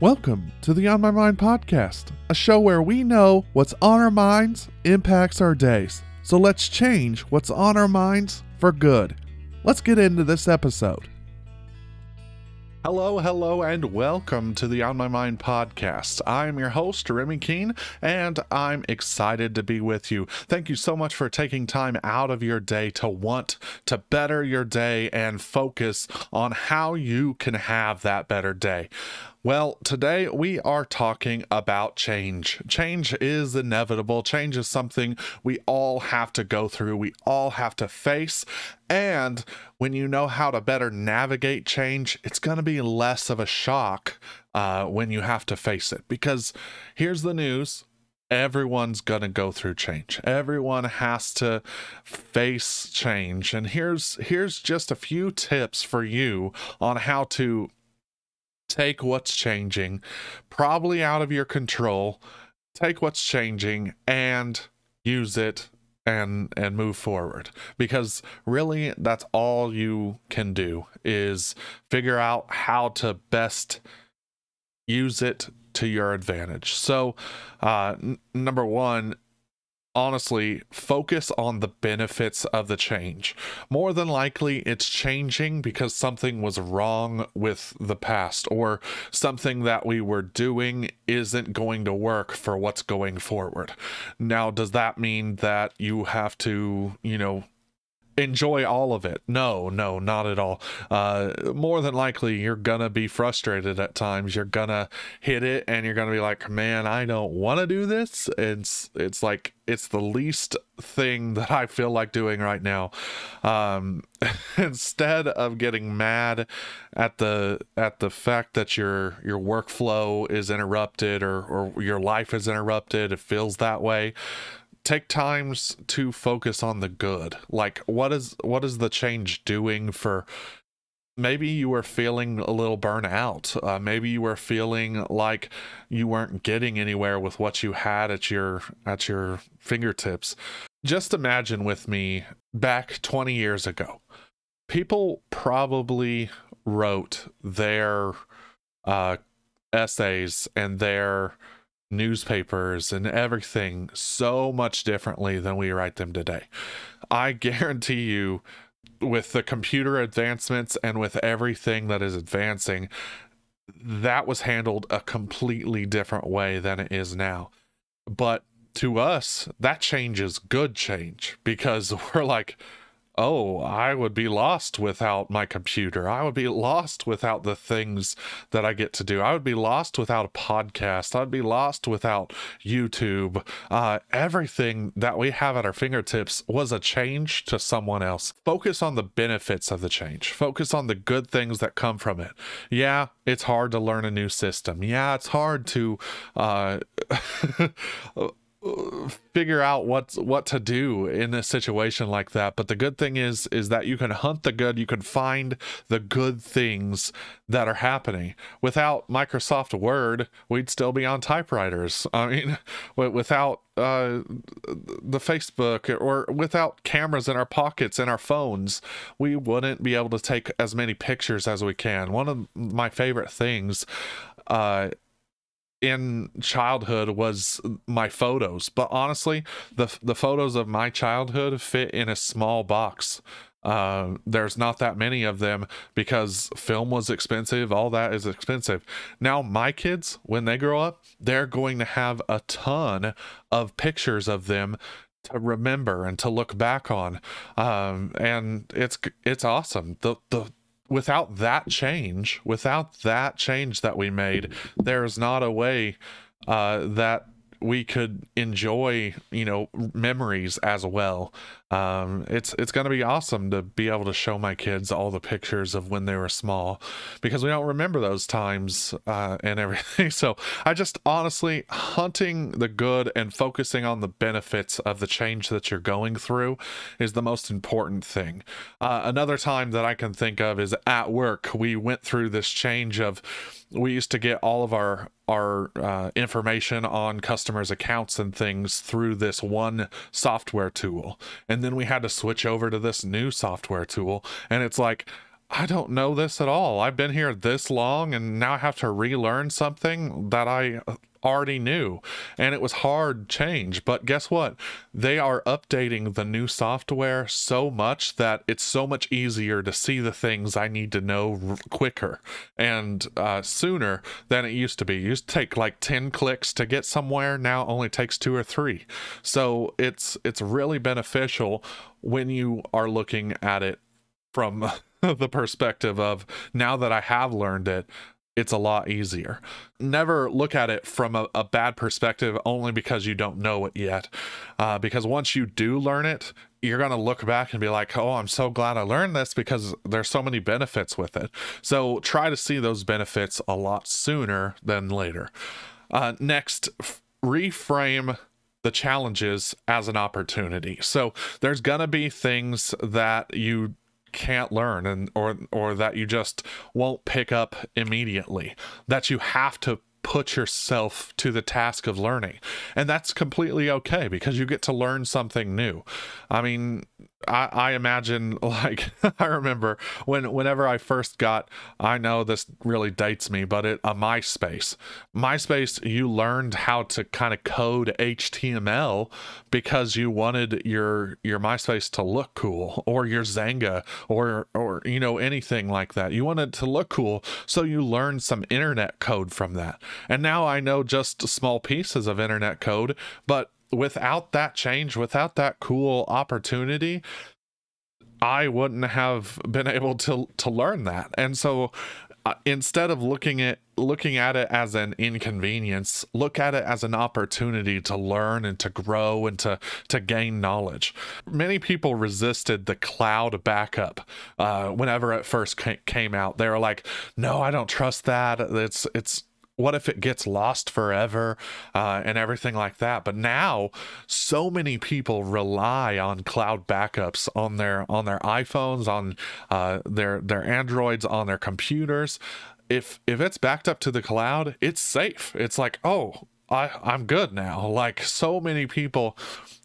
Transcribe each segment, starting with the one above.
Welcome to the On My Mind podcast, a show where we know what's on our minds impacts our days. So let's change what's on our minds for good. Let's get into this episode. Hello, hello, and welcome to the On My Mind podcast. I'm your host, Remy Keene, and I'm excited to be with you. Thank you so much for taking time out of your day to want to better your day and focus on how you can have that better day. Well, today we are talking about change. Change is inevitable. Change is something we all have to go through, we all have to face. And when you know how to better navigate change, it's going to be less of a shock uh, when you have to face it. Because here's the news everyone's going to go through change everyone has to face change and here's here's just a few tips for you on how to take what's changing, probably out of your control, take what's changing and use it and and move forward. Because really that's all you can do is figure out how to best use it to your advantage. So uh n- number 1 honestly focus on the benefits of the change. More than likely, it's changing because something was wrong with the past or something that we were doing isn't going to work for what's going forward. Now, does that mean that you have to, you know, enjoy all of it. No, no, not at all. Uh, more than likely, you're gonna be frustrated at times. You're gonna hit it, and you're gonna be like, "Man, I don't want to do this." It's it's like it's the least thing that I feel like doing right now. Um, instead of getting mad at the at the fact that your your workflow is interrupted or or your life is interrupted, it feels that way take times to focus on the good. Like what is what is the change doing for maybe you were feeling a little burnout uh, maybe you were feeling like you weren't getting anywhere with what you had at your at your fingertips. Just imagine with me back 20 years ago. People probably wrote their uh, essays and their newspapers and everything so much differently than we write them today. I guarantee you, with the computer advancements and with everything that is advancing, that was handled a completely different way than it is now. But to us, that change is good change because we're like, oh, I would be lost without my computer. I would be lost without the things that I get to do. I would be lost without a podcast. I'd be lost without YouTube. Uh, everything that we have at our fingertips was a change to someone else. Focus on the benefits of the change, focus on the good things that come from it. Yeah, it's hard to learn a new system. Yeah, it's hard to. Uh, figure out what what to do in a situation like that. But the good thing is is that you can hunt the good you can find the good things that are happening. Without microsoft word we'd still be on typewriters. I mean without uh, the facebook or without cameras in our pockets and our phones we wouldn't be able to take as many pictures as we can. One of my favorite things uh in childhood was my photos. But honestly the the photos of my childhood fit in a small box. Uh, there's not that many of them because film was expensive all that is expensive. Now my kids when they grow up they're going to have a ton of pictures of them to remember and to look back on. Um, and it's it's awesome. The the without that change, without that change that we made, there's not a way uh, that we could enjoy, you know, memories as well. Um, it's it's going to be awesome to be able to show my kids all the pictures of when they were small because we don't remember those times uh, and everything. So i just honestly hunting the good and focusing on the benefits of the change that you're going through is the most important thing. Uh, another time that i can think of is at work. We went through this change of we used to get all of our our uh, information on customers accounts and things through this one software tool. And then we had to switch over to this new software tool. And it's like I don't know this at all. I've been here this long and now I have to relearn something that I already knew. And it was hard change. But guess what? They are updating the new software so much that it's so much easier to see the things I need to know quicker and uh, sooner than it used to be. It used to take like 10 clicks to get somewhere. Now only takes two or three. So it's it's really beneficial when you are looking at it from the perspective of now that I have learned it, it's a lot easier. Never look at it from a, a bad perspective only because you don't know it yet. Uh, because once you do learn it, you're going to look back and be like, oh, I'm so glad I learned this because there's so many benefits with it. So try to see those benefits a lot sooner than later. Uh, next, f- reframe the challenges as an opportunity. So there's going to be things that you can't learn and or or that you just won't pick up immediately that you have to put yourself to the task of learning. And that's completely okay because you get to learn something new. I mean I, I imagine like I remember when whenever I first got I know this really dates me but it a MySpace. MySpace you learned how to kind of code HTML because you wanted your your MySpace to look cool or your Xanga or or you know anything like that. You wanted to look cool so you learned some internet code from that. And now I know just small pieces of internet code but without that change, without that cool opportunity, I wouldn't have been able to to learn that. And so uh, instead of looking at looking at it as an inconvenience, look at it as an opportunity to learn and to grow and to to gain knowledge. Many people resisted the cloud backup uh, whenever it first came out. They were like, "No, I don't trust that. It's it's what if it gets lost forever uh, and everything like that? But now so many people rely on cloud backups on their on their iphones on uh, their their androids on their computers. If if it's backed up to the cloud it's safe. It's like oh I, I'm good now. Like so many people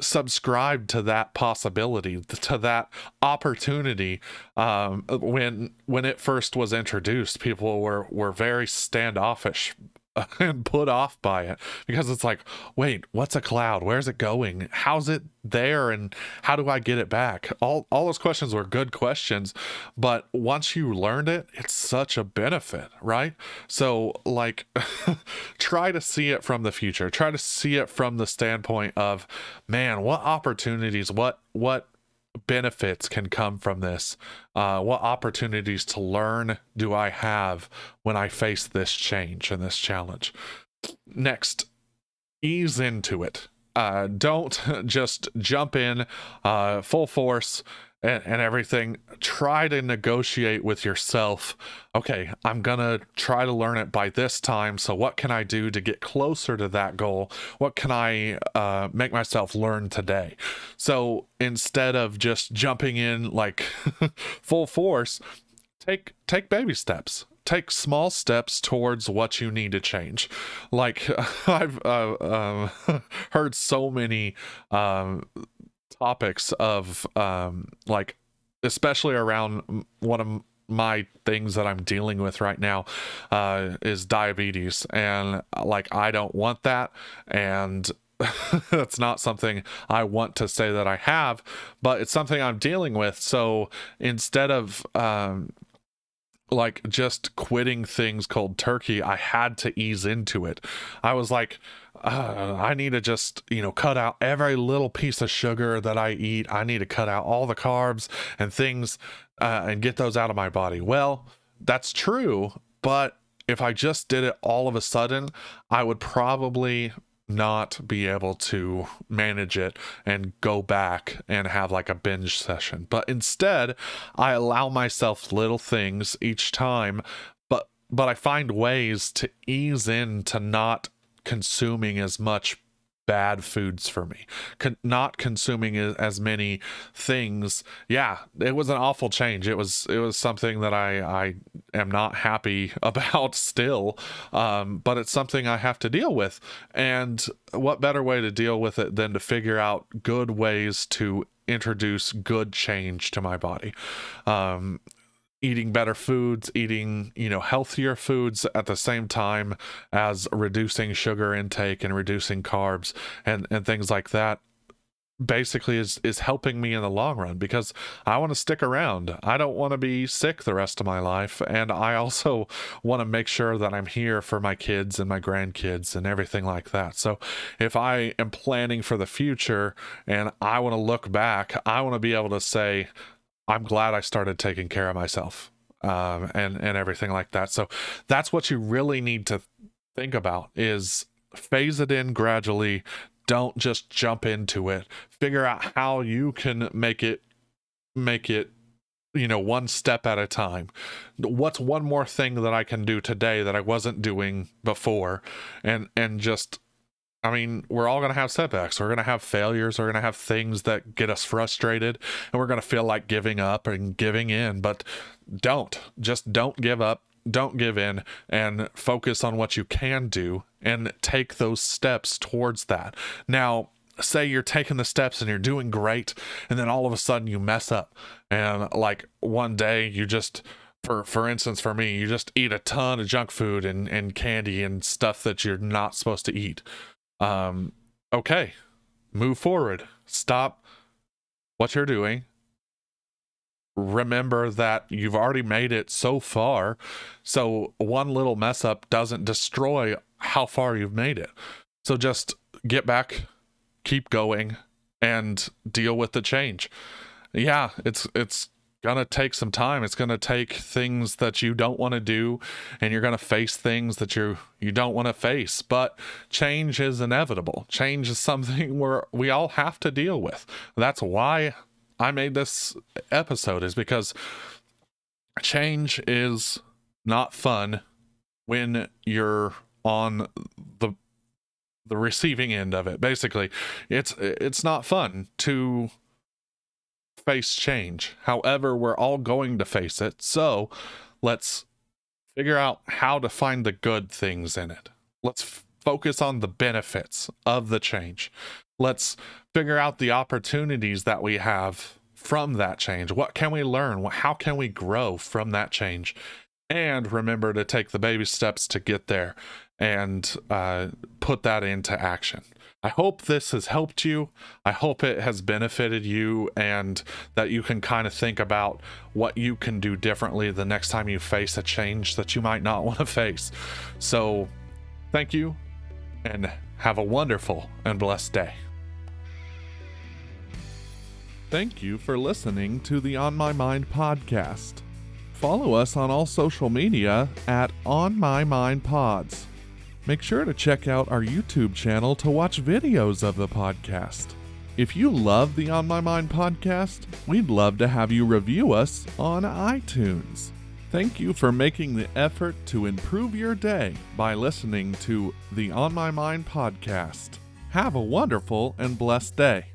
subscribe to that possibility, to that opportunity. Um, when when it first was introduced, people were were very standoffish and put off by it because it's like, wait, what's a cloud? Where's it going? How's it there? And how do I get it back? All all those questions were good questions, but once you learned it, it's such a benefit, right? So like try to see it from the future. Try to see it from the standpoint of, man, what opportunities, what what benefits can come from this? Uh, what opportunities to learn do I have when I face this change and this challenge? Next, ease into it. Uh, don't just jump in uh, full force and, and everything, try to negotiate with yourself. Okay, I'm gonna try to learn it by this time. So, what can I do to get closer to that goal? What can I uh, make myself learn today? So, instead of just jumping in like full force, take take baby steps take small steps towards what you need to change. Like I've uh, uh, heard so many um, topics of um like especially around one of my things that I'm dealing with right now uh is diabetes and like I don't want that and that's not something I want to say that I have, but it's something I'm dealing with. So instead of um, like just quitting things cold turkey, I had to ease into it. I was like, uh, I need to just, you know, cut out every little piece of sugar that I eat. I need to cut out all the carbs and things uh, and get those out of my body. Well, that's true. But if I just did it all of a sudden, I would probably not be able to manage it and go back and have like a binge session. But instead, I allow myself little things each time, but but I find ways to ease in to not consuming as much bad foods for me. Con- not consuming as many things. Yeah it was an awful change. It was it was something that i i am not happy about still um, but it's something i have to deal with. And what better way to deal with it than to figure out good ways to introduce good change to my body? Um, eating better foods, eating, you know, healthier foods at the same time as reducing sugar intake and reducing carbs and, and things like that basically is is helping me in the long run because I want to stick around. I don't want to be sick the rest of my life and I also want to make sure that I'm here for my kids and my grandkids and everything like that. So if I am planning for the future and I want to look back, I want to be able to say I'm glad I started taking care of myself. Um, and and everything like that. So that's what you really need to think about is phase it in gradually don't just jump into it figure out how you can make it make it you know one step at a time what's one more thing that i can do today that i wasn't doing before and and just I mean, we're all going to have setbacks. We're going to have failures. We're going to have things that get us frustrated and we're going to feel like giving up and giving in. But don't, just don't give up don't give in and focus on what you can do and take those steps towards that. Now, say you're taking the steps and you're doing great, and then all of a sudden you mess up, and like one day you just for for instance for me you just eat a ton of junk food and and candy and stuff that you're not supposed to eat um okay move forward stop what you're doing remember that you've already made it so far. So one little mess up doesn't destroy how far you've made it. So just get back, keep going, and deal with the change. Yeah, it's it's gonna take some time. It's gonna take things that you don't want to do, and you're gonna face things that you you don't want to face. But change is inevitable. Change is something where we all have to deal with. That's why I made this episode is because change is not fun when you're on the the receiving end of it. Basically, it's it's not fun to face change. However, we're all going to face it. So, let's figure out how to find the good things in it. Let's focus on the benefits of the change. Let's figure out the opportunities that we have from that change. What can we learn? How can we grow from that change? And remember to take the baby steps to get there and uh, put that into action. I hope this has helped you. I hope it has benefited you and that you can kind of think about what you can do differently the next time you face a change that you might not want to face. So, thank you and have a wonderful and blessed day. Thank you for listening to the On My Mind podcast. Follow us on all social media at On My Mind Pods. Make sure to check out our YouTube channel to watch videos of the podcast. If you love the On My Mind podcast, we'd love to have you review us on iTunes. Thank you for making the effort to improve your day by listening to the On My Mind podcast. Have a wonderful and blessed day.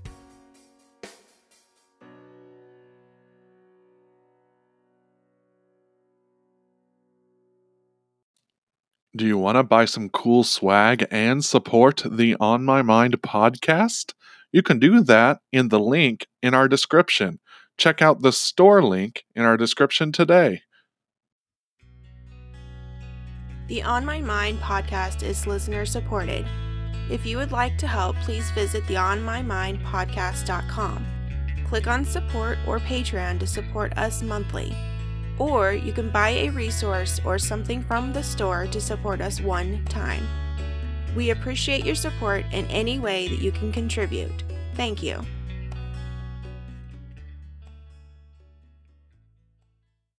Do you want to buy some cool swag and support the On My Mind podcast? You can do that in the link in our description. Check out the store link in our description today. The On My Mind podcast is listener supported. If you would like to help, please visit the onmymindpodcast.com. Click on support or Patreon to support us monthly. Or you can buy a resource or something from the store to support us one time. We appreciate your support in any way that you can contribute. Thank you.